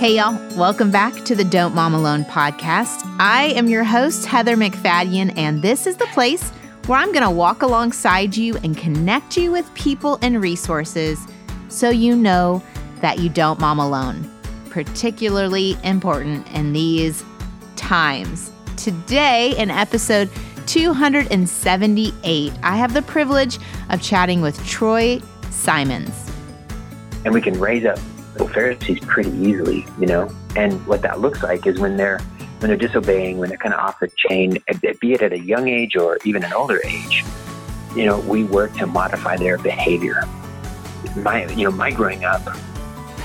Hey, y'all. Welcome back to the Don't Mom Alone podcast. I am your host, Heather MacFadyen, and this is the place where I'm going to walk alongside you and connect you with people and resources so you know that you don't mom alone. Particularly important in these times. Today, in episode 278, I have the privilege of chatting with Troy Simons. And we can raise up Pharisees pretty easily, you know. And what that looks like is when they're when they're disobeying, when they're kind of off the chain, be it at a young age or even an older age, you know, we work to modify their behavior. My, you know, my growing up,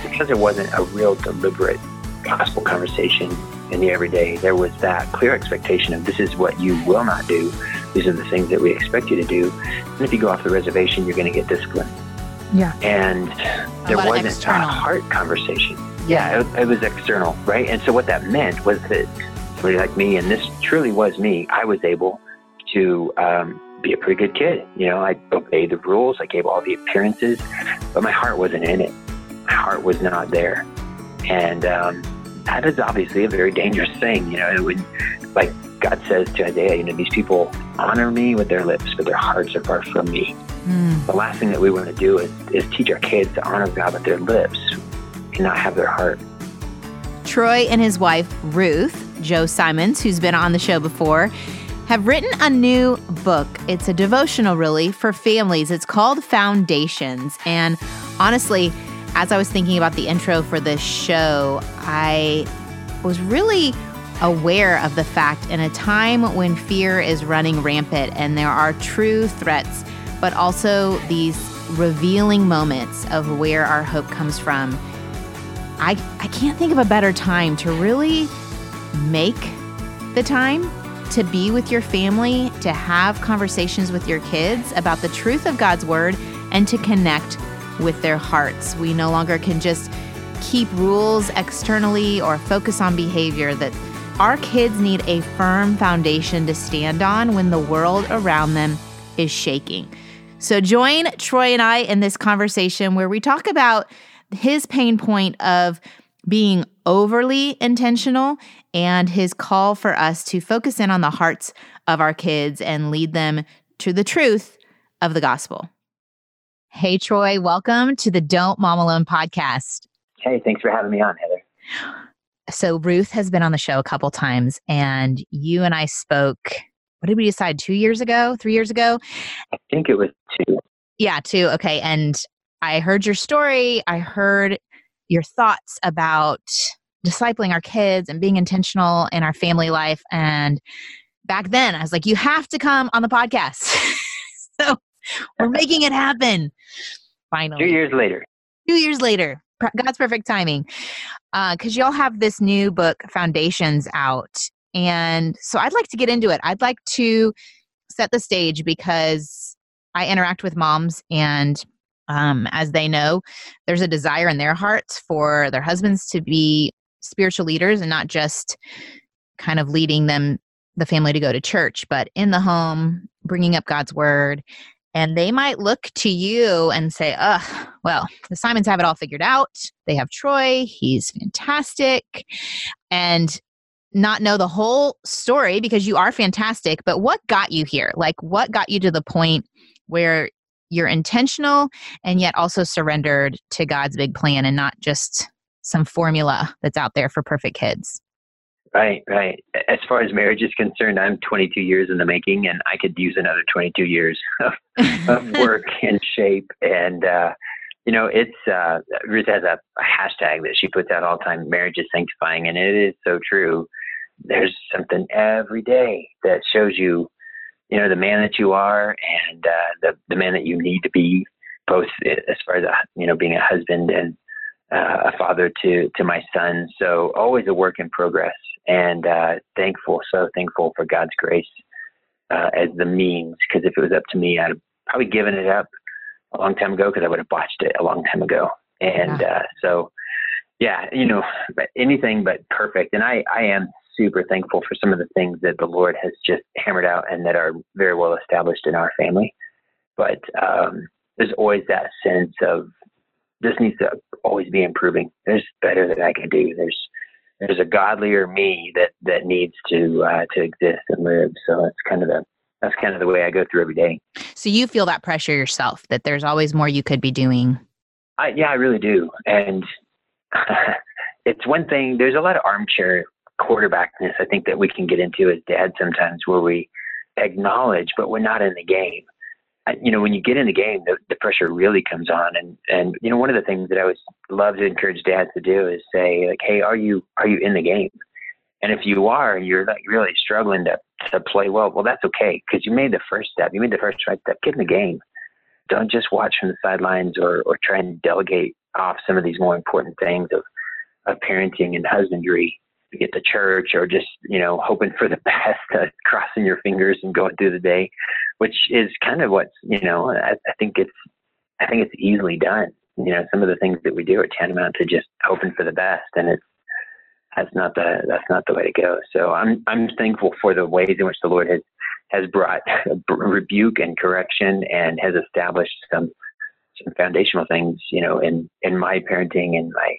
because there wasn't a real deliberate gospel conversation in the everyday, there was that clear expectation of this is what you will not do. These are the things that we expect you to do. And if you go off the reservation, you're going to get disciplined. Yeah. And there wasn't external. a heart conversation. Yeah, it, it was external, right? And so what that meant was that somebody like me, and this truly was me, I was able to um, be a pretty good kid. You know, I obeyed the rules, I gave all the appearances, but my heart wasn't in it. My heart was not there. And um, that is obviously a very dangerous thing. You know, it would, like God says to Isaiah, you know, these people honor me with their lips, but their hearts are far from me. Mm. The last thing that we want to do is, is teach our kids to honor God with their lips and not have their heart. Troy and his wife, Ruth, Chou Simons, who's been on the show before, have written a new book. It's a devotional, really, for families. It's called Foundations. And honestly, as I was thinking about the intro for this show, I was really aware of the fact in a time when fear is running rampant and there are true threats but also these revealing moments of where our hope comes from. I, I can't think of a better time to really make the time to be with your family, to have conversations with your kids about the truth of God's word, and to connect with their hearts. We no longer can just keep rules externally or focus on behavior that our kids need a firm foundation to stand on when the world around them is shaking. So join Troy and I in this conversation where we talk about his pain point of being overly intentional and his call for us to focus in on the hearts of our kids and lead them to the truth of the gospel. Hey, Troy, welcome to the Don't Mom Alone podcast. Hey, thanks for having me on, Heather. So, Ruth has been on the show a couple times, and you and I spoke what did we decide two years ago, three years ago? I think it was two. Yeah, two. Okay. And I heard your story. I heard your thoughts about discipling our kids and being intentional in our family life. And back then, I was like, you have to come on the podcast. so we're making it happen. Finally. Two years later. Two years later. God's perfect timing. Because uh, y'all have this new book, Foundations, out. And so I'd like to get into it. I'd like to set the stage because I interact with moms and um, as they know, there's a desire in their hearts for their husbands to be spiritual leaders and not just kind of leading them, the family, to go to church, but in the home, bringing up God's word. And they might look to you and say, Ugh, well, the Simons have it all figured out. They have Troy, he's fantastic. And not know the whole story because you are fantastic, but what got you here? Like, what got you to the point where you're intentional and yet also surrendered to God's big plan and not just some formula that's out there for perfect kids? Right, right. As far as marriage is concerned, I'm 22 years in the making, and I could use another 22 years of, of work and shape. And uh, you know, it's uh, Ruth has a, a hashtag that she puts out all the time. Marriage is sanctifying, and it is so true there's something every day that shows you, you know, the man that you are and uh, the the man that you need to be, both as far as you know being a husband and uh, a father to to my son. So always a work in progress, and uh, thankful, so thankful for God's grace uh, as the means. Because if it was up to me, I'd have probably given it up a long time ago because I would have botched it a long time ago. And yeah. uh, so, yeah, you know, anything but perfect. And I I am super thankful for some of the things that the Lord has just hammered out and that are very well established in our family. But um, there's always that sense of this needs to always be improving. There's better that I can do. There's there's a godlier me that that needs to uh, to exist and live. So that's kind of the that's kind of the way I go through every day. So you feel that pressure yourself that there's always more you could be doing. I, yeah, I really do, and it's one thing. There's a lot of armchair quarterbackness I think that we can get into as dads sometimes, where we acknowledge, but we're not in the game you know, when you get in the game, the, the pressure really comes on. And, and, you know, one of the things that I always love to encourage dads to do is say, like, hey, are you, are you in the game? And if you are, and you're like really struggling to, to play well, well, that's okay. Cause you made the first step. You made the first right step. Get in the game. Don't just watch from the sidelines or, or try and delegate off some of these more important things of, of parenting and husbandry to get to church or just, you know, hoping for the best, uh, crossing your fingers and going through the day which is kind of what you know. I, I think it's I think it's easily done. You know, some of the things that we do are tantamount to just hoping for the best, and it's that's not the that's not the way to go. So I'm I'm thankful for the ways in which the Lord has has brought rebuke and correction and has established some some foundational things, you know, in in my parenting and my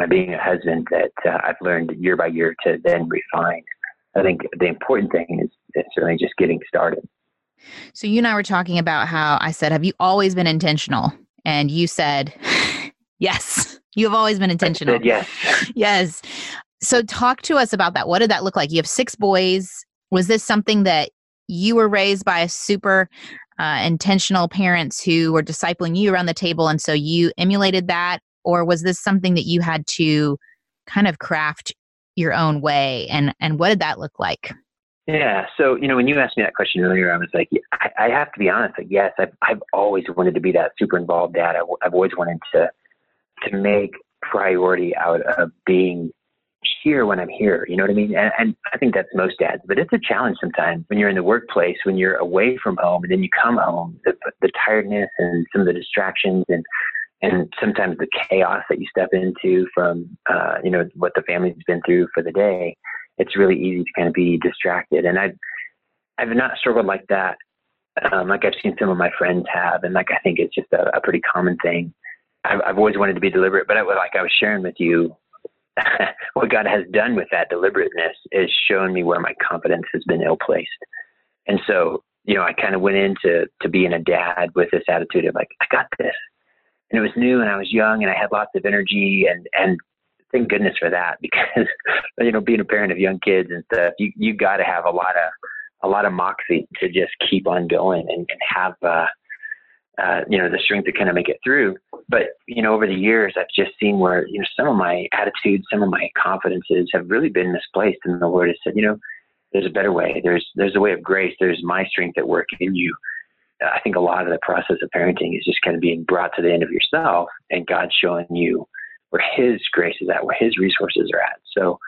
my being a husband that uh, I've learned year by year to then refine. I think the important thing is, is certainly just getting started. So you and I were talking about how I said, Have you always been intentional? And you said, Yes, you have always been intentional. Said, yes. yes. So talk to us about that. What did that look like? You have six boys. Was this something that you were raised by a super uh, intentional parents who were discipling you around the table and so you emulated that or was this something that you had to kind of craft your own way and and what did that look like yeah. So, you know, when you asked me that question earlier, I was like, I, I have to be honest. Like, yes, I've, I've always wanted to be that super involved dad. I, I've always wanted to, to make priority out of being here when I'm here. You know what I mean? And, and I think that's most dads, but it's a challenge sometimes when you're in the workplace, when you're away from home and then you come home, the, the tiredness and some of the distractions and, and sometimes the chaos that you step into from, uh, you know, what the family's been through for the day it's really easy to kind of be distracted. And I've, I've not struggled like that. Um, like I've seen some of my friends have, and like I think it's just a, a pretty common thing. I've, I've always wanted to be deliberate, but I, like I was sharing with you, what God has done with that deliberateness is shown me where my confidence has been ill placed. And so, you know, I kind of went into to being a dad with this attitude of like, I got this. And it was new and I was young and I had lots of energy and and thank goodness for that because you know being a parent of young kids and stuff you you got to have a lot of a lot of moxie to just keep on going and, and have uh, uh, you know the strength to kind of make it through. But you know over the years i've just seen where you know some of my attitudes some of my confidences have really been misplaced and the lord has said you know there's a better way. There's there's a way of grace. There's my strength at work in you i think a lot of the process of parenting is just kind of being brought to the end of yourself and god showing you where His grace is at, where His resources are at. So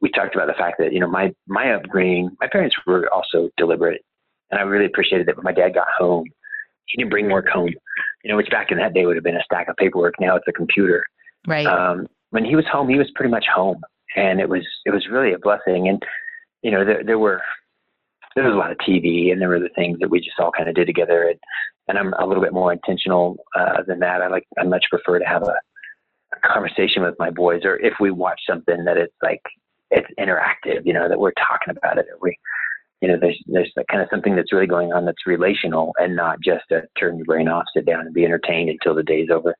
we talked about the fact that you know my my upbringing, my parents were also deliberate, and I really appreciated that when my dad got home, he didn't bring work home. You know, which back in that day would have been a stack of paperwork. Now it's a computer. Right. Um, when he was home, he was pretty much home, and it was it was really a blessing. And you know, there there were there was a lot of TV, and there were the things that we just all kind of did together. And, and I'm a little bit more intentional uh, than that. I like I much prefer to have a conversation with my boys, or if we watch something that it's like it's interactive, you know, that we're talking about it, we, you know, there's there's kind of something that's really going on that's relational and not just a turn your brain off, sit down and be entertained until the day's over.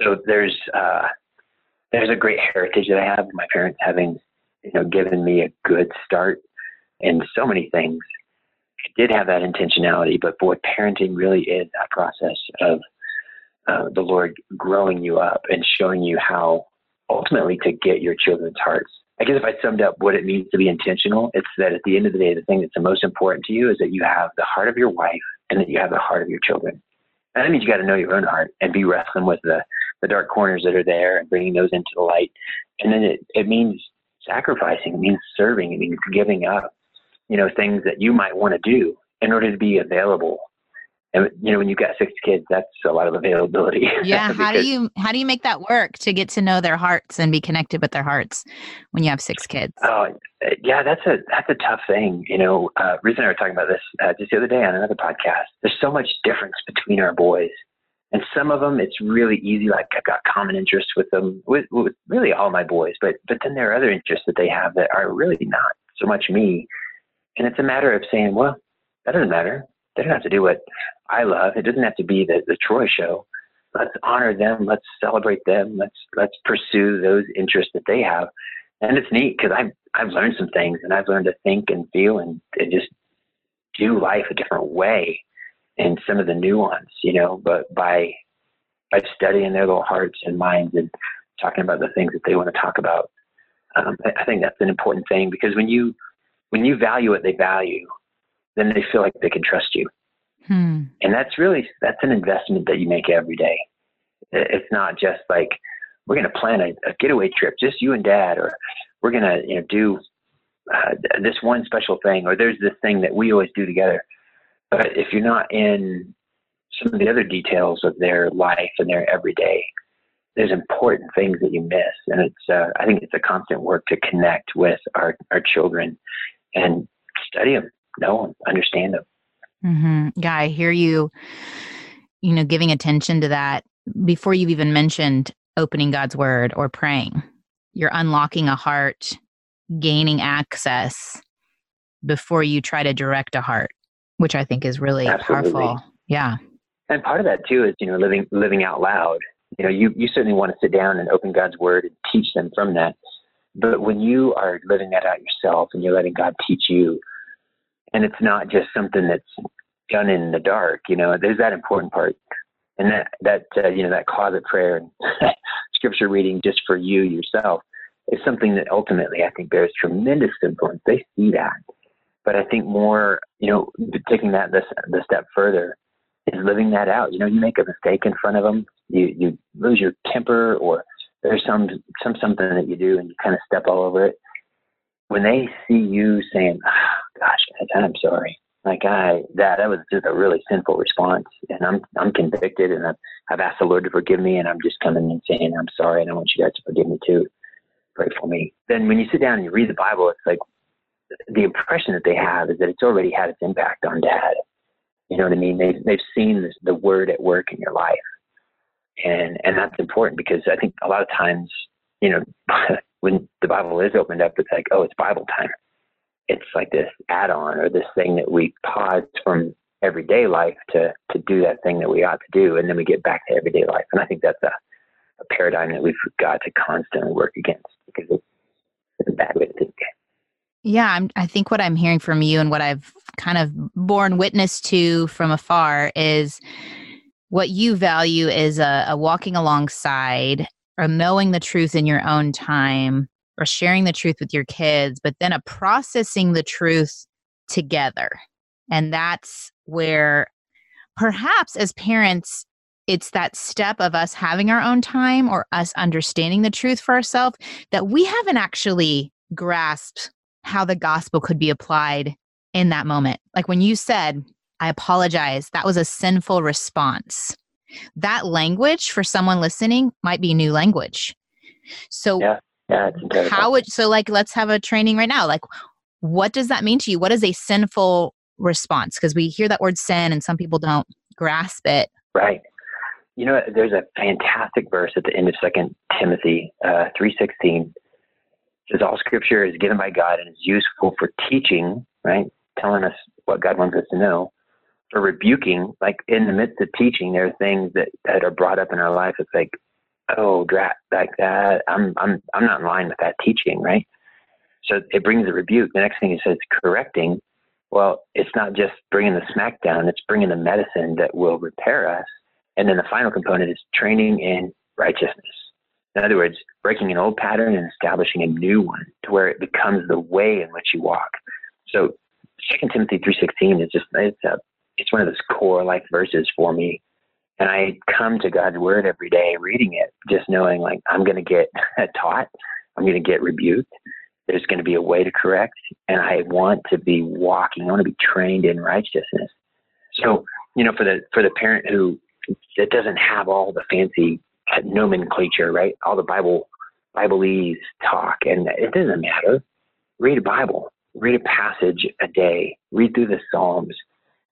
So there's uh, there's a great heritage that I have. My parents having, you know, given me a good start in so many things. I did have that intentionality, but boy, parenting really is that process of uh, the Lord growing you up and showing you how ultimately to get your children's hearts. I guess if I summed up what it means to be intentional, it's that at the end of the day, the thing that's the most important to you is that you have the heart of your wife and that you have the heart of your children. And that means you got to know your own heart and be wrestling with the, the dark corners that are there and bringing those into the light. And then it, it means sacrificing, it means serving, it means giving up, you know, things that you might want to do in order to be available and you know when you've got six kids that's a lot of availability yeah how do you how do you make that work to get to know their hearts and be connected with their hearts when you have six kids oh yeah that's a that's a tough thing you know uh Ruth and I were talking about this uh, just the other day on another podcast there's so much difference between our boys And some of them, it's really easy. Like I've got common interests with them, with, with really all my boys. But but then there are other interests that they have that are really not so much me. And it's a matter of saying, well, that doesn't matter. They don't have to do what I love. It doesn't have to be the, the Troy show. Let's honor them. Let's celebrate them. Let's let's pursue those interests that they have. And it's neat because I've I've learned some things and I've learned to think and feel and, and just do life a different way and some of the nuance, you know, but by by studying their little hearts and minds and talking about the things that they want to talk about. Um, I, I think that's an important thing because when you when you value what they value, then they feel like they can trust you. Hmm. And that's really that's an investment that you make every day. It's not just like we're going to plan a, a getaway trip, just you and dad, or we're going to you know do uh, this one special thing, or there's this thing that we always do together. But if you're not in some of the other details of their life and their everyday, there's important things that you miss, and it's uh, I think it's a constant work to connect with our our children and study them, know them, understand them. Mm-hmm. Yeah, I hear you. You know, giving attention to that before you've even mentioned opening God's word or praying. You're unlocking a heart, gaining access before you try to direct a heart, which I think is really Absolutely. powerful. Yeah. And part of that too is, you know, living living out loud. You know, you, you certainly want to sit down and open God's word and teach them from that. But when you are living that out yourself and you're letting God teach you, and it's not just something that's done in the dark, you know, there's that important part. And that, that uh, you know, that closet prayer and scripture reading just for you yourself is something that ultimately I think bears tremendous influence. They see that. But I think more, you know, taking that this the step further is living that out. You know, you make a mistake in front of them, you you lose your temper, or there's some some something that you do and you kind of step all over it. When they see you saying, oh, "Gosh, I'm sorry," like I that that was just a really sinful response, and I'm I'm convicted, and I've, I've asked the Lord to forgive me, and I'm just coming and saying I'm sorry, and I want you guys to forgive me too. Pray for me. Then when you sit down and you read the Bible, it's like the impression that they have is that it's already had its impact on Dad. You know what I mean? They've they've seen this, the Word at work in your life, and and that's important because I think a lot of times, you know, when the Bible is opened up, it's like, oh, it's Bible time it's like this add-on or this thing that we pause from everyday life to to do that thing that we ought to do, and then we get back to everyday life. And I think that's a, a paradigm that we've got to constantly work against because it's, it's a bad way to think. Yeah, I'm, I think what I'm hearing from you and what I've kind of borne witness to from afar is what you value is a, a walking alongside or knowing the truth in your own time or sharing the truth with your kids, but then a processing the truth together. And that's where perhaps as parents, it's that step of us having our own time or us understanding the truth for ourselves that we haven't actually grasped how the gospel could be applied in that moment. Like when you said, I apologize, that was a sinful response. That language for someone listening might be new language. So yeah. Yeah. How would so like let's have a training right now. Like what does that mean to you? What is a sinful response? Because we hear that word sin and some people don't grasp it. Right. You know, there's a fantastic verse at the end of Second Timothy uh, three sixteen. Says all Scripture is given by God and is useful for teaching. Right, telling us what God wants us to know. For rebuking, like in the midst of teaching, there are things that that are brought up in our life. It's like oh, drat, like that. I'm, I'm, I'm not in line with that teaching, right? So it brings a rebuke. The next thing it says correcting. Well, it's not just bringing the smack down; it's bringing the medicine that will repair us. And then the final component is training in righteousness. In other words, breaking an old pattern and establishing a new one to where it becomes the way in which you walk. So Second Timothy three sixteen is just it's a it's one of those core life verses for me and I come to God's word every day reading it, just knowing like I'm going to get taught, I'm going to get rebuked. There's going to be a way to correct, and I want to be walking. I want to be trained in righteousness. So, you know, for the for the parent who that doesn't have all the fancy nomenclature, right? All the Bible Bibleese talk, and it doesn't matter. Read a Bible. Read a passage a day. Read through the Psalms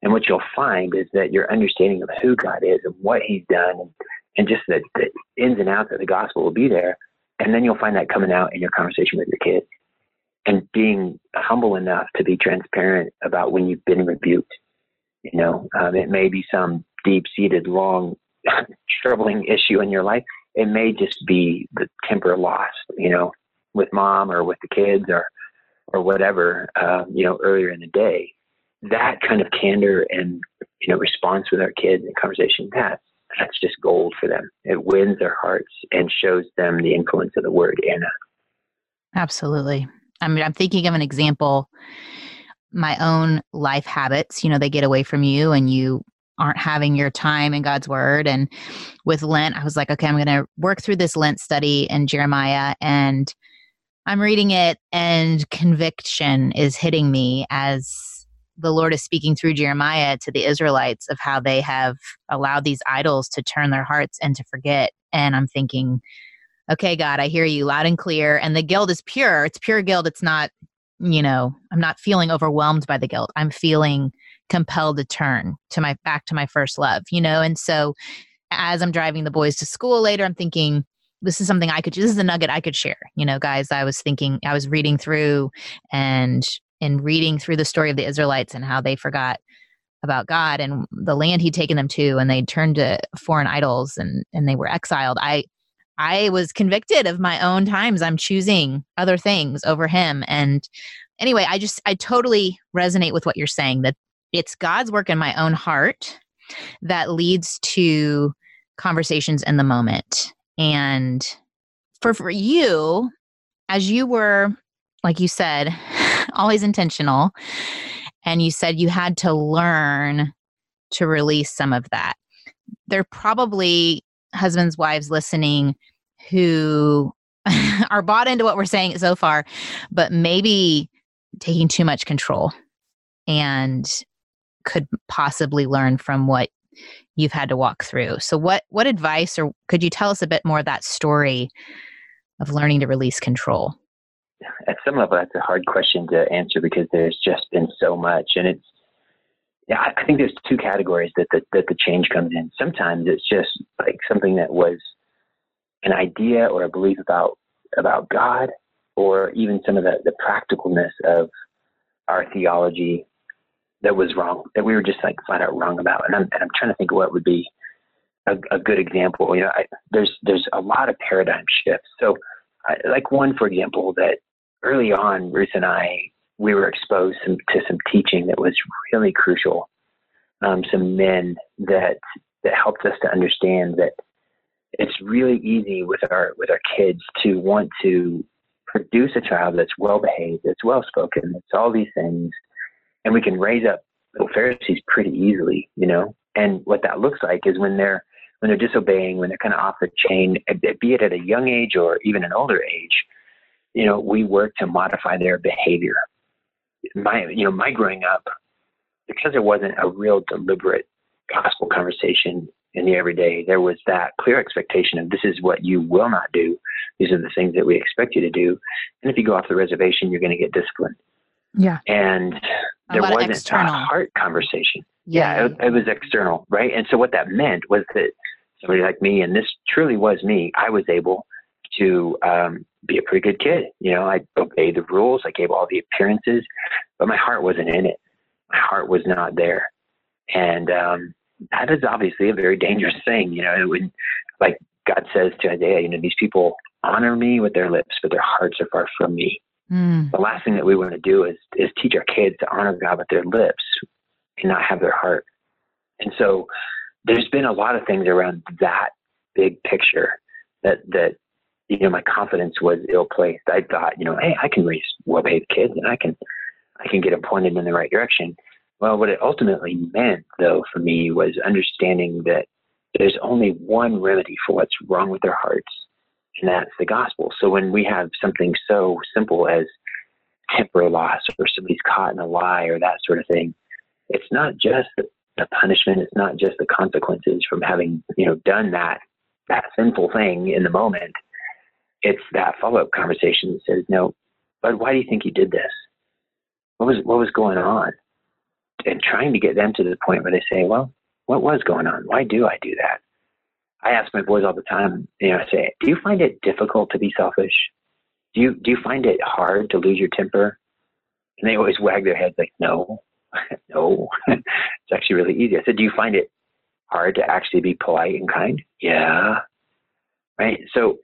And what you'll find is that your understanding of who God is and what He's done and, just the, the ins and outs of the gospel will be there. And then you'll find that coming out in your conversation with your kids and being humble enough to be transparent about when you've been rebuked. You know, um, it may be some deep seated, long, troubling issue in your life. It may just be the temper lost, you know, with mom or with the kids or, or whatever, uh, you know, earlier in the day. That kind of candor and, you know, response with our kids and conversation, that's, that's just gold for them. It wins their hearts and shows them the influence of the word Anna. Absolutely. I mean, I'm thinking of an example. My own life habits, you know, they get away from you and you aren't having your time in God's word. And with Lent, I was like, okay, I'm going to work through this Lent study in Jeremiah. And I'm reading it, and conviction is hitting me as the Lord is speaking through Jeremiah to the Israelites of how they have allowed these idols to turn their hearts and to forget. And I'm thinking, okay, God, I hear you loud and clear. And the guilt is pure. It's pure guilt. It's not, you know, I'm not feeling overwhelmed by the guilt. I'm feeling compelled to turn to my back to my first love, you know? And so as I'm driving the boys to school later, I'm thinking, this is something I could, this is a nugget I could share. You know, guys, I was thinking, I was reading through and in reading through the story of the Israelites and how they forgot about God and the land he'd taken them to and they turned to foreign idols and and they were exiled. I I was convicted of my own times. I'm choosing other things over him. And anyway, I just, I totally resonate with what you're saying that it's God's work in my own heart that leads to conversations in the moment. And for, for you, as you were, like you said, always intentional, and you said you had to learn to release some of that. There are probably husbands, wives listening who are bought into what we're saying so far, but maybe taking too much control and could possibly learn from what you've had to walk through. So what what advice or could you tell us a bit more of that story of learning to release control? At some level that's a hard question to answer because there's just been so much and it's yeah, I think there's two categories that the, that the change comes in. Sometimes it's just like something that was an idea or a belief about about God, or even some of the, the practicalness of our theology that was wrong, that we were just like flat out wrong about. And I'm, and I'm trying to think of what would be a, a good example. You know, I, there's there's a lot of paradigm shifts. So, I, like one, for example, that early on, Ruth and I we were exposed some, to some teaching that was really crucial. Um, some men that that helped us to understand that it's really easy with our with our kids to want to produce a child that's well behaved, that's well spoken, that's all these things, and we can raise up little Pharisees pretty easily, you know. And what that looks like is when they're when they're disobeying, when they're kind of off the chain, be it at a young age or even an older age, you know, we work to modify their behavior. My, you know, my growing up, because there wasn't a real deliberate gospel conversation in the everyday, there was that clear expectation of this is what you will not do. These are the things that we expect you to do. And if you go off the reservation, you're going to get disciplined. Yeah. And there wasn't external. a heart conversation. Yeah, yeah it, it was external, right? And so what that meant was that somebody like me, and this truly was me, I was able to um, be a pretty good kid. You know, I obeyed the rules, I gave all the appearances, but my heart wasn't in it. My heart was not there. And um, that is obviously a very dangerous thing. You know, it would, like God says to Isaiah, you know, these people honor me with their lips, but their hearts are far from me. Mm. The last thing that we want to do is is teach our kids to honor God with their lips and not have their heart. And so there's been a lot of things around that big picture that that you know my confidence was ill placed. I thought, you know, hey, I can raise well behaved kids and I can I can get them pointed in the right direction. Well, what it ultimately meant, though, for me was understanding that there's only one remedy for what's wrong with their hearts, and that's the gospel. So when we have something so simple as temper loss or somebody's caught in a lie or that sort of thing, it's not just the punishment, it's not just the consequences from having, you know, done that that sinful thing in the moment. It's that follow-up conversation that says, "No, but why do you think you did this? What was what was going on? and trying to get them to the point where they say, well, what was going on? Why do I do that? I ask my boys all the time, you know, I say, do you find it difficult to be selfish? Do you, do you find it hard to lose your temper? And they always wag their heads like, no, no, it's actually really easy. I said, do you find it hard to actually be polite and kind? Yeah. Right. So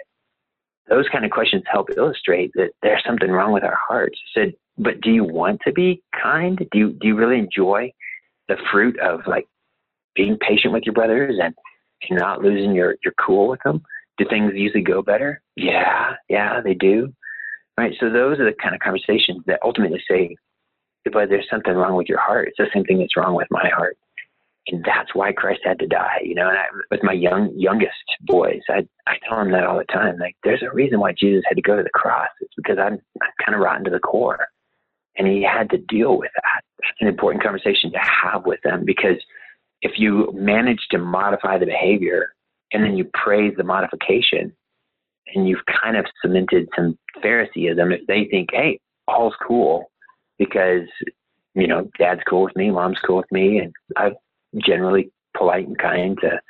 those kind of questions help illustrate that there's something wrong with our hearts. I said, but do you want to be kind? Do you, do you really enjoy the fruit of like being patient with your brothers and not losing your, your cool with them? Do things usually go better? Yeah, yeah, they do. Right. So those are the kind of conversations that ultimately say, but there's something wrong with your heart. It's the same thing that's wrong with my heart. And that's why Christ had to die, you know. And I, with my young youngest boys, I I tell them that all the time. Like, there's a reason why Jesus had to go to the cross. It's because I'm I'm kind of rotten to the core, and he had to deal with that. It's an important conversation to have with them because if you manage to modify the behavior and then you praise the modification, and you've kind of cemented some Phariseeism. If they think, hey, all's cool because you know dad's cool with me, mom's cool with me, and I'm generally polite and kind to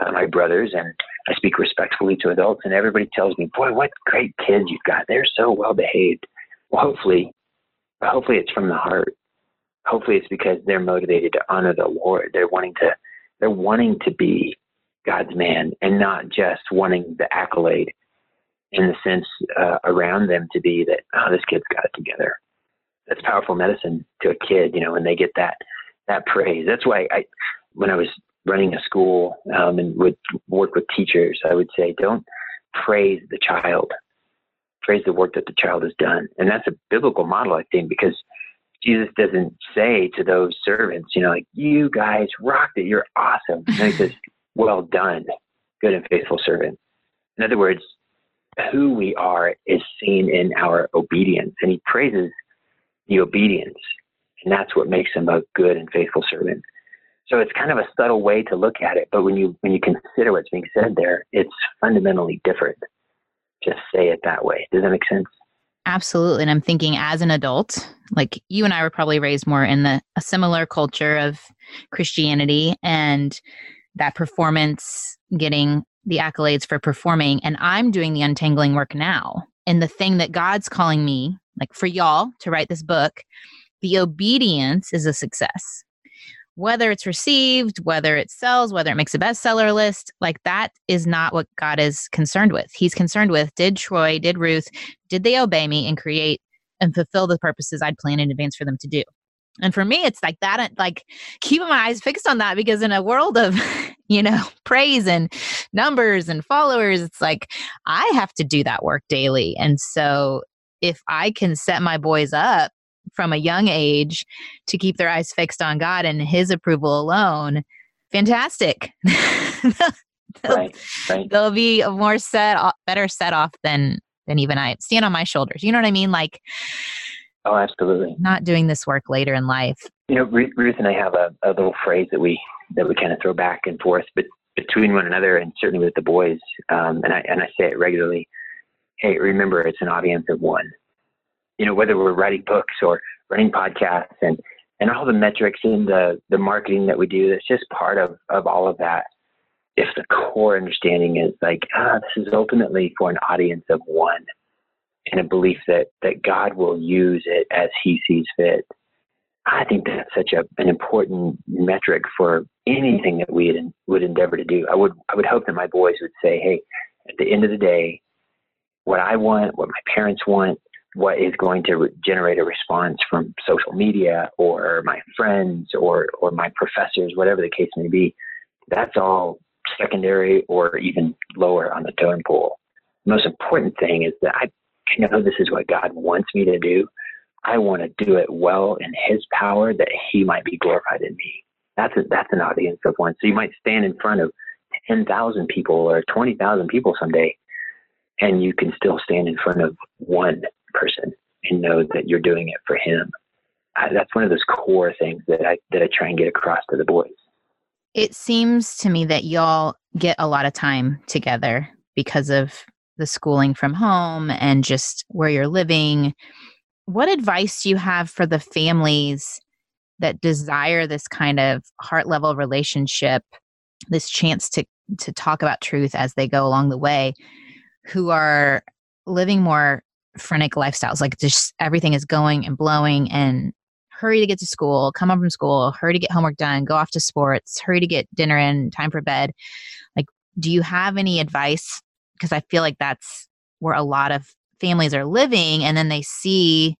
uh, my brothers, and I speak respectfully to adults, and everybody tells me, boy, what great kids you've got. They're so well behaved. Well, hopefully, hopefully it's from the heart. Hopefully it's because they're motivated to honor the Lord. They're wanting to, they're wanting to be God's man and not just wanting the accolade in the sense uh, around them to be that oh this kid's got it together that's powerful medicine to a kid you know when they get that that praise. That's why i when i was running a school um, and would work with teachers i would say don't praise the child. Praise the work that the child has done. And that's a biblical model i think because jesus doesn't say to those servants you know like you guys rocked it. You're awesome. And he says well done good and faithful servant. In other words who we are is seen in our obedience. And he praises the obedience. And that's what makes him a good and faithful servant. So it's kind of a subtle way to look at it, but when you when you consider what's being said there, it's fundamentally different. Just say it that way. Does that make sense? Absolutely. And I'm thinking as an adult, like you and I were probably raised more in the a similar culture of Christianity and that performance getting the accolades for performing and I'm doing the untangling work now. And the thing that God's calling me, like for y'all to write this book, the obedience is a success. Whether it's received, whether it sells, whether it makes a bestseller list, like that is not what God is concerned with. He's concerned with did Troy, did Ruth, did they obey me and create and fulfill the purposes I'd planned in advance for them to do? And for me, it's like that, like keeping my eyes fixed on that because in a world of, you know, praise and numbers and followers, it's like I have to do that work daily. And so if I can set my boys up from a young age to keep their eyes fixed on God and His approval alone, fantastic. they'll, right, right. they'll be more set, better set off than than even I stand on my shoulders. You know what I mean? Like Oh, absolutely. Not doing this work later in life. You know, Ruth and I have a, a little phrase that we that we kind of throw back and forth, but between one another and certainly with the boys, um, and I and I say it regularly. Hey, remember, it's an audience of one. You know, whether we're writing books or running podcasts and and all the metrics and the the marketing that we do, that's just part of of all of that. If the core understanding is like, ah, this is ultimately for an audience of one and a belief that that God will use it as He sees fit. I think that's such a, an important metric for anything that we would endeavor to do. I would I would hope that my boys would say, "Hey, at the end of the day, what I want, what my parents want, what is going to re- generate a response from social media or my friends or or my professors, whatever the case may be, that's all secondary or even lower on the totem pole. The most important thing is that I know this is what God wants me to do. I want to do it well in His power that He might be glorified in me. That's a, that's an audience of one. So you might stand in front of ten thousand people or twenty thousand people someday, and you can still stand in front of one person and know that you're doing it for Him. I, that's one of those core things that I that I try and get across to the boys. It seems to me that y'all get a lot of time together because of the schooling from home and just where you're living. What advice do you have for the families that desire this kind of heart level relationship, this chance to to talk about truth as they go along the way, who are living more frenetic lifestyles, like just everything is going and blowing and hurry to get to school, come home from school, hurry to get homework done, go off to sports, hurry to get dinner in, time for bed. Like, do you have any advice? Because I feel like that's where a lot of families are living, and then they see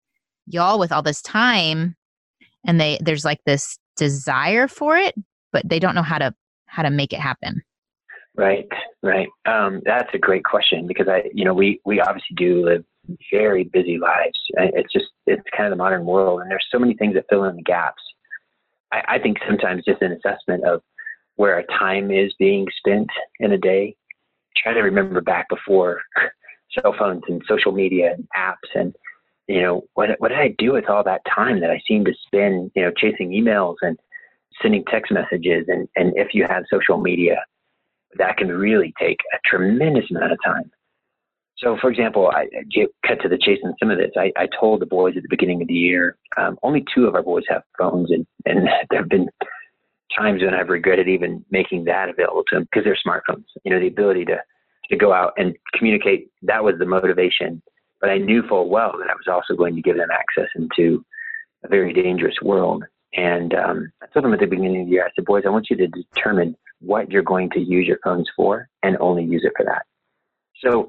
y'all with all this time and they there's like this desire for it but they don't know how to how to make it happen right right um, that's a great question because i you know we we obviously do live very busy lives. It's just it's kind of the modern world and there's so many things that fill in the gaps. I, I think sometimes just an assessment of where our time is being spent in a day. Try to remember back before cell phones and social media and apps and you know, what what did I do with all that time that I seem to spend, you know, chasing emails and sending text messages? And and if you have social media, that can really take a tremendous amount of time. So, for example, I, I cut to the chase in some of this. I, I told the boys at the beginning of the year, um, only two of our boys have phones, and, and there have been times when I've regretted even making that available to them because they're smartphones. You know, the ability to to go out and communicate. That was the motivation but I knew full well that I was also going to give them access into a very dangerous world. And um, I told them at the beginning of the year, I said, boys, I want you to determine what you're going to use your phones for and only use it for that. So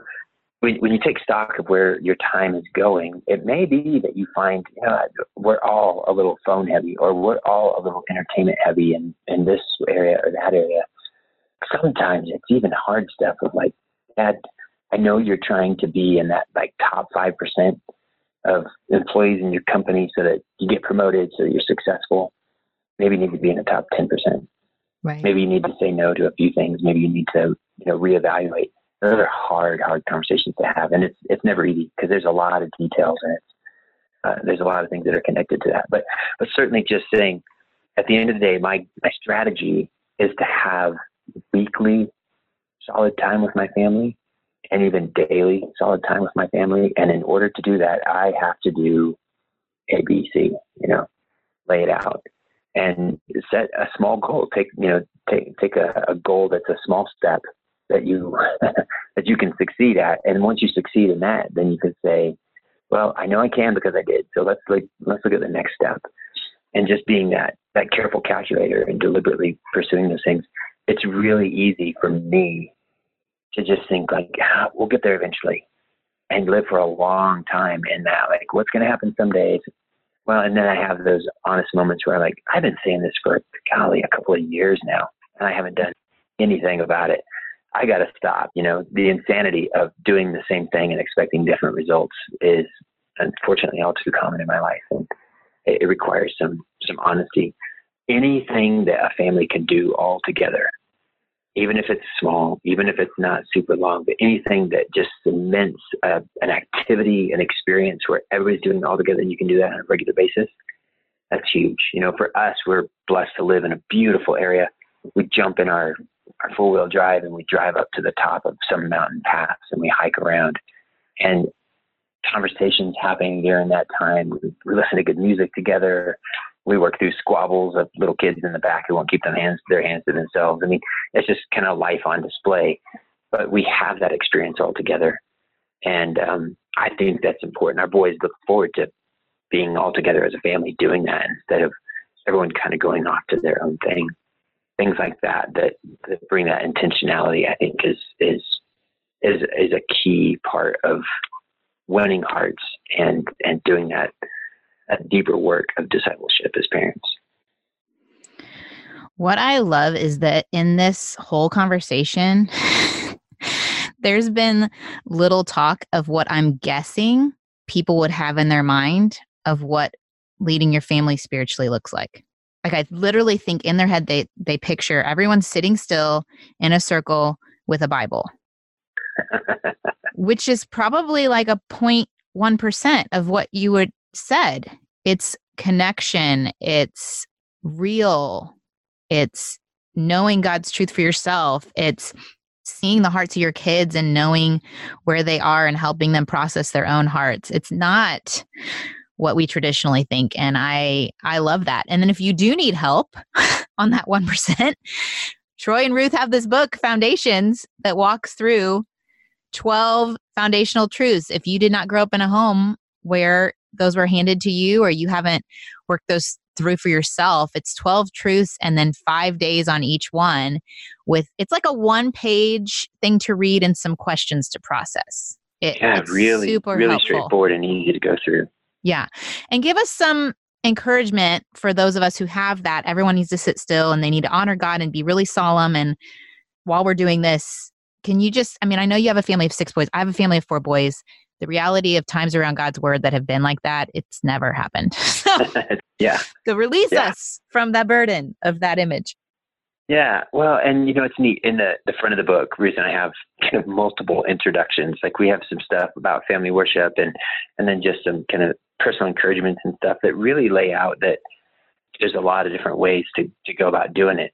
when, when you take stock of where your time is going, it may be that you find, you know, we're all a little phone heavy or we're all a little entertainment heavy in, in this area or that area. Sometimes it's even hard stuff of like, Dad, I know you're trying to be in that like top 5% of employees in your company so that you get promoted so you're successful. Maybe you need to be in the top 10%. Right. Maybe you need to say no to a few things. Maybe you need to, you know, reevaluate. Those are hard, hard conversations to have. And it's, it's never easy because there's a lot of details and it's, uh, there's a lot of things that are connected to that. But, but certainly just saying at the end of the day, my, my strategy is to have weekly solid time with my family and even daily solid time with my family. And in order to do that, I have to do ABC, you know, lay it out and set a small goal. Take, you know, take, take a, a goal that's a small step that you, that you can succeed at. And once you succeed in that, then you can say, well, I know I can because I did. So let's like, let's look at the next step and just being that, that careful calculator and deliberately pursuing those things. It's really easy for me to just think like, ah, we'll get there eventually and live for a long time in that. Like, what's going to happen some days? Well, and then I have those honest moments where I'm like, I've been saying this for golly a couple of years now, and I haven't done anything about it. I got to stop. You know, the insanity of doing the same thing and expecting different results is unfortunately all too common in my life, and it, it requires some some honesty. Anything that a family can do all together even if it's small, even if it's not super long, but anything that just cements uh, an activity, an experience where everybody's doing it all together and you can do that on a regular basis, that's huge. You know, for us, we're blessed to live in a beautiful area. We jump in our, our four wheel drive and we drive up to the top of some mountain paths and we hike around. And conversations happening during that time. We listen to good music together we work through squabbles of little kids in the back who won't keep their hands their hands to themselves. I mean, it's just kind of life on display. But we have that experience all together, and um, I think that's important. Our boys look forward to being all together as a family doing that instead of everyone kind of going off to their own thing. Things like that that, that bring that intentionality, I think, is is is is a key part of winning hearts and and doing that a deeper work of discipleship as parents. What I love is that in this whole conversation, there's been little talk of what I'm guessing people would have in their mind of what leading your family spiritually looks like. Like I literally think in their head they they picture everyone sitting still in a circle with a Bible. which is probably like a 0.1% of what you would said. It's connection, it's real, it's knowing God's truth for yourself, it's seeing the hearts of your kids and knowing where they are and helping them process their own hearts. It's not what we traditionally think and i i love that and then if you do need help on that 1% troy and ruth have this book foundations that walks through 12 foundational truths. If you did not grow up in a home where those were handed to you or you haven't worked those through for yourself it's 12 truths and then 5 days on each one with it's like a one page thing to read and some questions to process. It, yeah really really helpful. straightforward and easy to go through yeah. And give us some encouragement for those of us who have that. Everyone needs to sit still and they need to honor God and be really solemn. And while we're doing this, can you just, I mean, I know you have a family of six boys. I have a family of four boys. The reality of times around God's word that have been like that, it's never happened. so, yeah. So release yeah. us from that burden of that image. Yeah, well, and you know, it's neat. In the, the front of the book, reason I have kind of multiple introductions. Like we have some stuff about family worship and and then just some kind of personal encouragements and stuff that really lay out that there's a lot of different ways to, to go about doing it.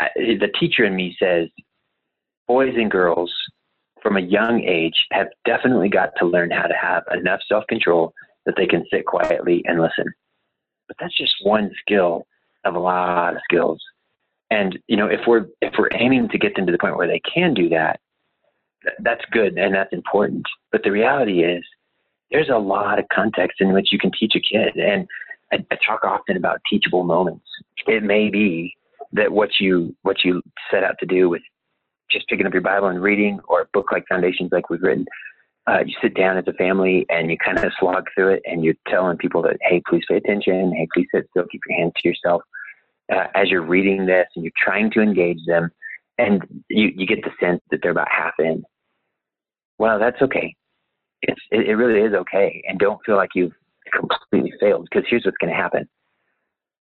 I, the teacher in me says boys and girls from a young age have definitely got to learn how to have enough self control that they can sit quietly and listen. But that's just one skill of a lot of skills. And you know, if we're if we're aiming to get them to the point where they can do that, that's good and that's important. But the reality is there's a lot of context in which you can teach a kid. And I, I talk often about teachable moments. It may be that what you what you set out to do with just picking up your Bible and reading, or a book like Foundations, like we've written, uh, you sit down as a family and you kind of slog through it, and you're telling people that, hey, please pay attention. Hey, please sit still. Keep your hands to yourself. Uh, as you're reading this, and you're trying to engage them, and you you get the sense that they're about half in. Well, that's okay it's it, it really is okay, and don't feel like you've completely failed because here's what's going to happen.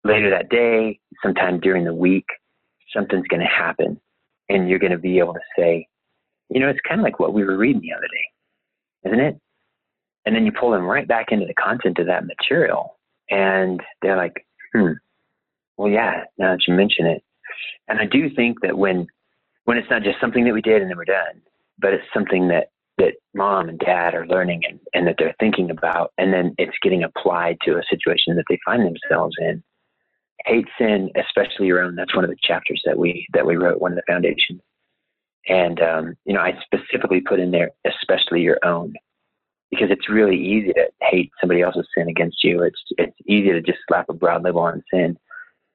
Later that day, sometime during the week, something's going to happen, and you're going to be able to say, you know, it's kind of like what we were reading the other day, isn't it? And then you pull them right back into the content of that material, and they're like, hmm, well, yeah, now that you mention it. And I do think that when when it's not just something that we did and then we're done, but it's something that that mom and dad are learning and, and that they're thinking about, and then it's getting applied to a situation that they find themselves in. Hate sin, especially your own. That's one of the chapters that we that we wrote, one of the foundations. And um, you know, I specifically put in there, especially your own, because it's really easy to hate somebody else's sin against you. It's it's easy to just slap a broad label on sin,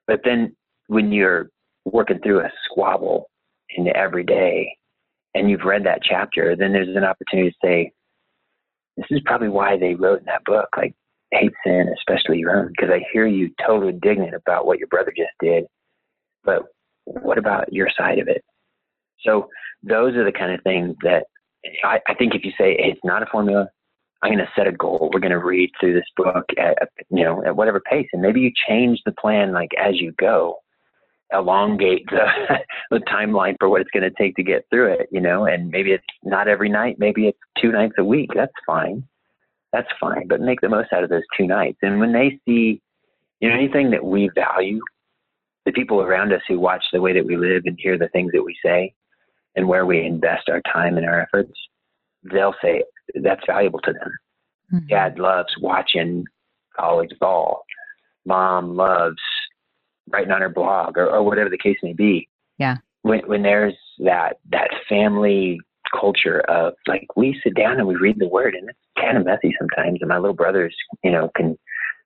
but then when you're working through a squabble in the everyday, and you've read that chapter, then there's an opportunity to say, this is probably why they wrote in that book, like hate sin, especially your own, because I hear you totally indignant about what your brother just did, but what about your side of it? So those are the kind of things that I, I think if you say hey, it's not a formula, I'm going to set a goal. We're going to read through this book at you know at whatever pace, and maybe you change the plan like as you go elongate the, the timeline for what it's going to take to get through it, you know, and maybe it's not every night, maybe it's two nights a week. That's fine. That's fine, but make the most out of those two nights. And when they see, you know, anything that we value, the people around us who watch the way that we live and hear the things that we say and where we invest our time and our efforts, they'll say that's valuable to them. Mm-hmm. Dad loves watching college ball. Mom loves writing on her blog or, or whatever the case may be. Yeah. When when there's that that family culture of like we sit down and we read the word and it's kind of messy sometimes and my little brothers you know can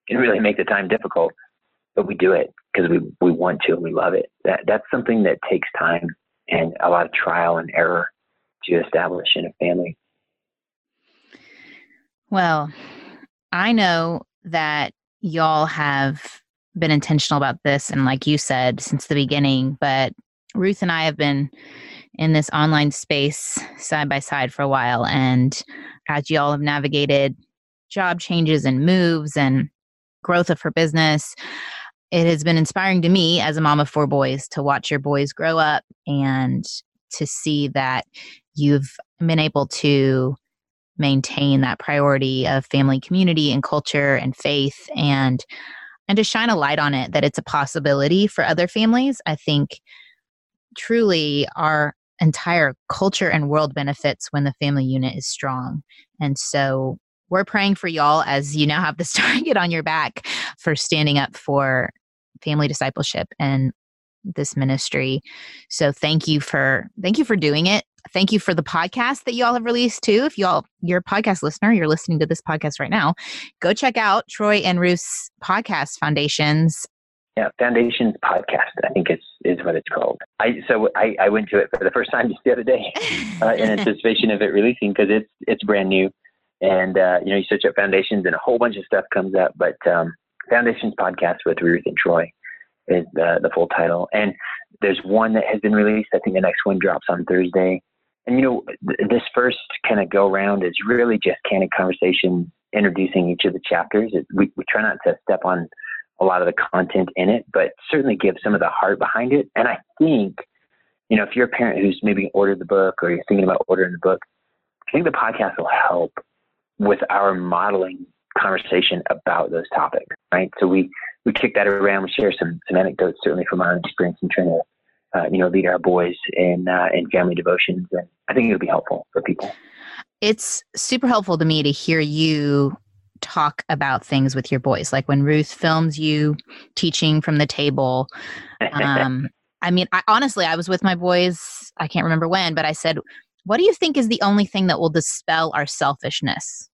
can really make the time difficult but we do it because we we want to and we love it that that's something that takes time and a lot of trial and error to establish in a family well i know that y'all have been intentional about this and like you said since the beginning but ruth and i have been in this online space side by side for a while. And as you all have navigated job changes and moves and growth of her business it has been inspiring to me as a mom of four boys to watch your boys grow up and to see that you've been able to maintain that priority of family community and culture and faith. And and to shine a light on it that it's a possibility for other families. I think truly our entire culture and world benefits when the family unit is strong. And so we're praying for y'all as you now have this target on your back for standing up for family discipleship and this ministry. So thank you for thank you for doing it. Thank you for the podcast that y'all have released too. If y'all you're a podcast listener, you're listening to this podcast right now, go check out Troy and Ruth's podcast Foundations. Yeah, Foundations podcast. I think it's is what it's called. I so I, I went to it for the first time just the other day uh, in anticipation of it releasing because it's it's brand new, and uh, you know you search up Foundations and a whole bunch of stuff comes up. But um, Foundations podcast with Ruth and Troy is the, the full title. And there's one that has been released. I think the next one drops on Thursday. And you know, th- this first kind of go round is really just candid conversation, introducing each of the chapters. It, we, we try not to step on a lot of the content in it, but certainly give some of the heart behind it. And I think, you know, if you're a parent who's maybe ordered the book or you're thinking about ordering the book, I think the podcast will help with our modeling conversation about those topics, right? So we we kick that around. We share some some anecdotes, certainly from our own experience in trying to, uh, you know, lead our boys in uh, in family devotions, and I think it would be helpful for people. It's super helpful to me to hear you talk about things with your boys, like when Ruth films you teaching from the table. Um, I mean, I, honestly, I was with my boys. I can't remember when, but I said, "What do you think is the only thing that will dispel our selfishness?"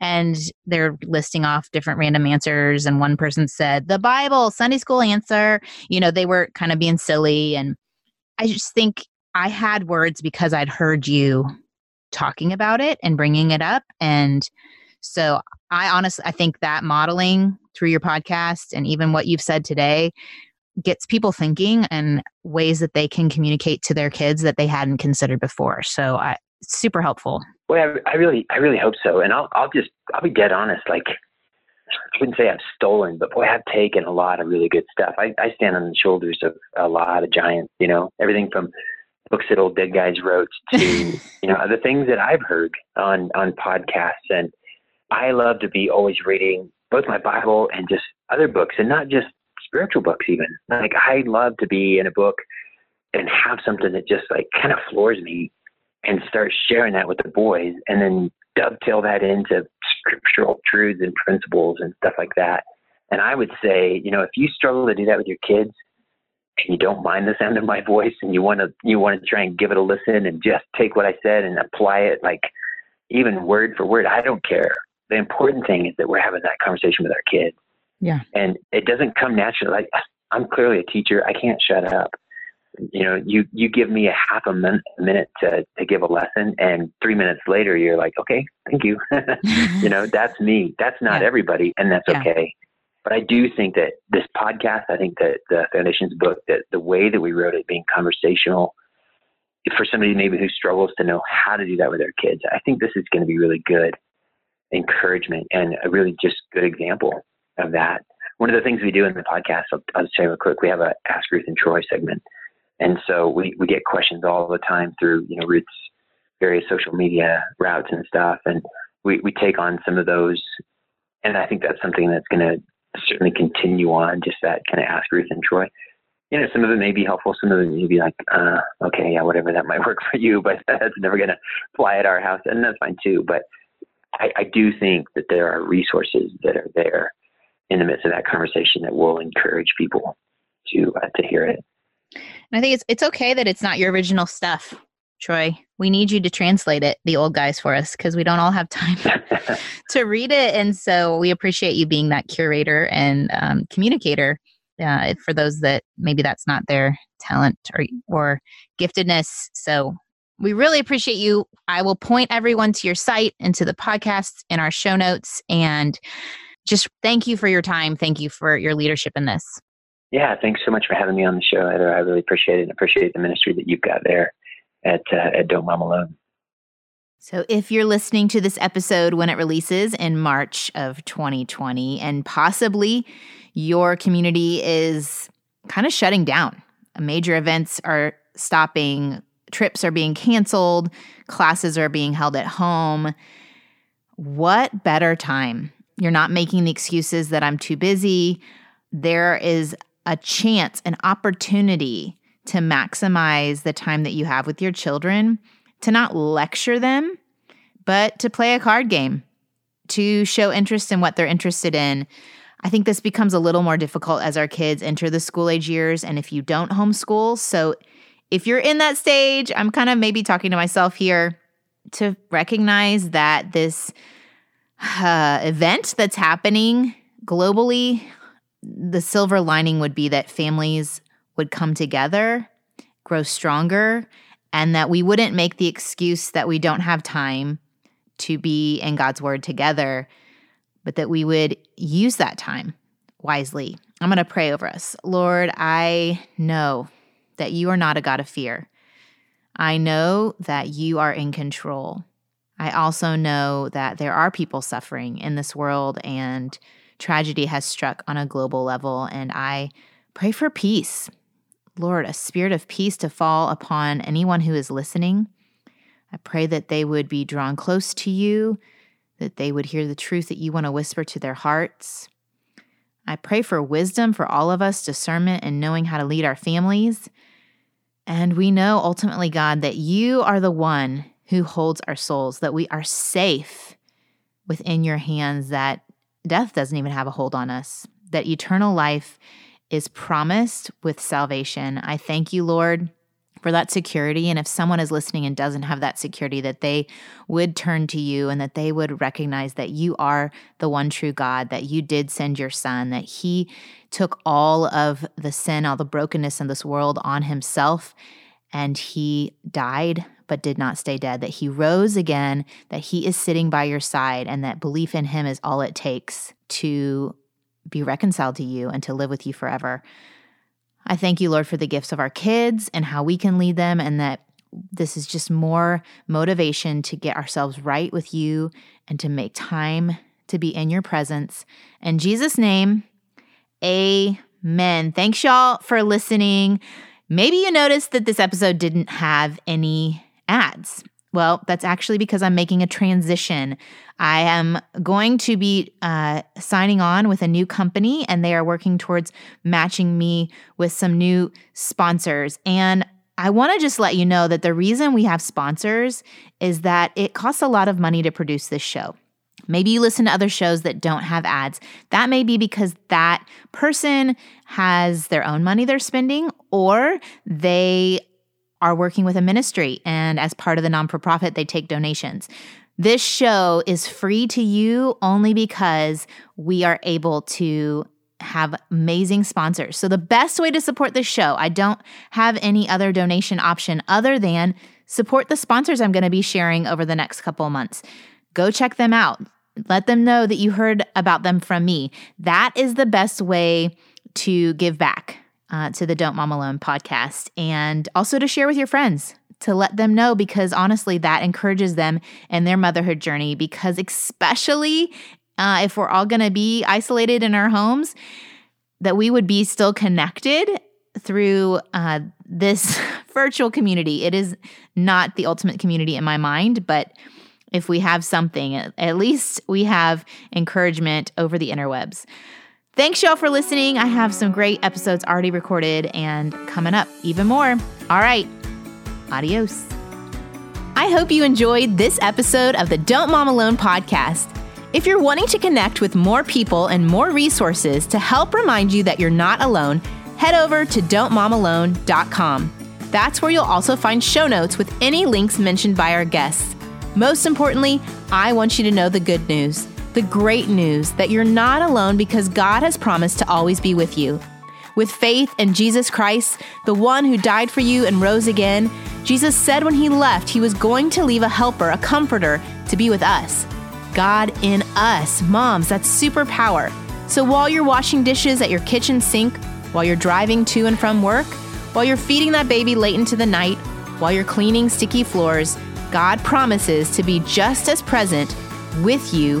and they're listing off different random answers and one person said the bible sunday school answer you know they were kind of being silly and i just think i had words because i'd heard you talking about it and bringing it up and so i honestly i think that modeling through your podcast and even what you've said today gets people thinking and ways that they can communicate to their kids that they hadn't considered before so i super helpful well, I, I really, I really hope so. And I'll, I'll just, I'll be dead honest. Like, I wouldn't say I've stolen, but boy, I've taken a lot of really good stuff. I, I stand on the shoulders of a lot of giants. You know, everything from books that old dead guys wrote to you know the things that I've heard on on podcasts. And I love to be always reading both my Bible and just other books, and not just spiritual books. Even like I love to be in a book and have something that just like kind of floors me and start sharing that with the boys and then dovetail that into scriptural truths and principles and stuff like that. And I would say, you know, if you struggle to do that with your kids and you don't mind the sound of my voice and you want to you want to try and give it a listen and just take what I said and apply it like even word for word, I don't care. The important thing is that we're having that conversation with our kids. Yeah. And it doesn't come naturally. Like I'm clearly a teacher. I can't shut up you know, you you give me a half a minute, minute to to give a lesson, and three minutes later, you're like, okay, thank you. you know, that's me. That's not yeah. everybody, and that's yeah. okay. But I do think that this podcast, I think that the Foundations book, that the way that we wrote it, being conversational, for somebody maybe who struggles to know how to do that with their kids, I think this is going to be really good encouragement and a really just good example of that. One of the things we do in the podcast, I'll, I'll say real quick, we have a Ask Ruth and Troy segment and so we, we get questions all the time through, you know, Ruth's various social media routes and stuff. And we, we take on some of those. And I think that's something that's going to certainly continue on, just that kind of ask Ruth and Troy. You know, some of it may be helpful. Some of it may be like, uh, okay, yeah, whatever, that might work for you, but that's never going to fly at our house. And that's fine too. But I, I do think that there are resources that are there in the midst of that conversation that will encourage people to uh, to hear it. And I think it's it's okay that it's not your original stuff, Troy. We need you to translate it, the old guys, for us because we don't all have time to read it. And so we appreciate you being that curator and um, communicator uh, for those that maybe that's not their talent or or giftedness. So we really appreciate you. I will point everyone to your site and to the podcast in our show notes. And just thank you for your time. Thank you for your leadership in this. Yeah, thanks so much for having me on the show, Heather. I really appreciate it and appreciate the ministry that you've got there at uh, at Don't Mom Alone. So, if you're listening to this episode when it releases in March of 2020, and possibly your community is kind of shutting down, major events are stopping, trips are being canceled, classes are being held at home, what better time? You're not making the excuses that I'm too busy. There is a chance, an opportunity to maximize the time that you have with your children, to not lecture them, but to play a card game. to show interest in what they're interested in. I think this becomes a little more difficult as our kids enter the school age years and if you don't homeschool. So if you're in that stage, I'm kind of maybe talking to myself here to recognize that this uh, event that's happening globally, the silver lining would be that families would come together, grow stronger, and that we wouldn't make the excuse that we don't have time to be in God's word together, but that we would use that time wisely. I'm going to pray over us. Lord, I know that you are not a God of fear. I know that you are in control. I also know that there are people suffering in this world and tragedy has struck on a global level. And I pray for peace. Lord, a spirit of peace to fall upon anyone who is listening. I pray that they would be drawn close to you, that they would hear the truth that you want to whisper to their hearts. I pray for wisdom for all of us, discernment, and knowing how to lead our families. And we know ultimately, God, that you are the one who holds our souls, that we are safe within your hands, that death doesn't even have a hold on us, that eternal life is promised with salvation. I thank you, Lord, for that security. And if someone is listening and doesn't have that security, that they would turn to you and that they would recognize that you are the one true God, that you did send your son, that he took all of the sin, all the brokenness in this world on himself, and he died but did not stay dead, that he rose again, that he is sitting by your side, and that belief in him is all it takes to be reconciled to you and to live with you forever. I thank you, Lord, for the gifts of our kids and how we can lead them, and that this is just more motivation to get ourselves right with you and to make time to be in your presence. In Jesus' name, amen. Thanks, y'all, for listening. Maybe you noticed that this episode didn't have any ads. Well, that's actually because I'm making a transition. I am going to be uh, signing on with a new company, and they are working towards matching me with some new sponsors. And I want to just let you know that the reason we have sponsors is that it costs a lot of money to produce this show. Maybe you listen to other shows that don't have ads. That may be because that person has their own money they're spending, or they are working with a ministry, and as part of the non for profit, they take donations. This show is free to you only because we are able to have amazing sponsors. So, the best way to support this show, I don't have any other donation option other than support the sponsors I'm going to be sharing over the next couple months. Go check them out. Let them know that you heard about them from me. That is the best way to give back uh, to the Don't Mom Alone podcast and also to share with your friends to let them know because honestly, that encourages them in their motherhood journey. Because, especially uh, if we're all going to be isolated in our homes, that we would be still connected through uh, this virtual community. It is not the ultimate community in my mind, but if we have something, at least we have encouragement over the interwebs. Thanks, y'all, for listening. I have some great episodes already recorded and coming up even more. All right, adios. I hope you enjoyed this episode of the Don't Mom Alone podcast. If you're wanting to connect with more people and more resources to help remind you that you're not alone, head over to don'tmomalone.com. That's where you'll also find show notes with any links mentioned by our guests. Most importantly, I want you to know the good news the great news that you're not alone because God has promised to always be with you. With faith in Jesus Christ, the one who died for you and rose again, Jesus said when he left, he was going to leave a helper, a comforter, to be with us. God in us. Moms, that's superpower. So while you're washing dishes at your kitchen sink, while you're driving to and from work, while you're feeding that baby late into the night, while you're cleaning sticky floors, God promises to be just as present with you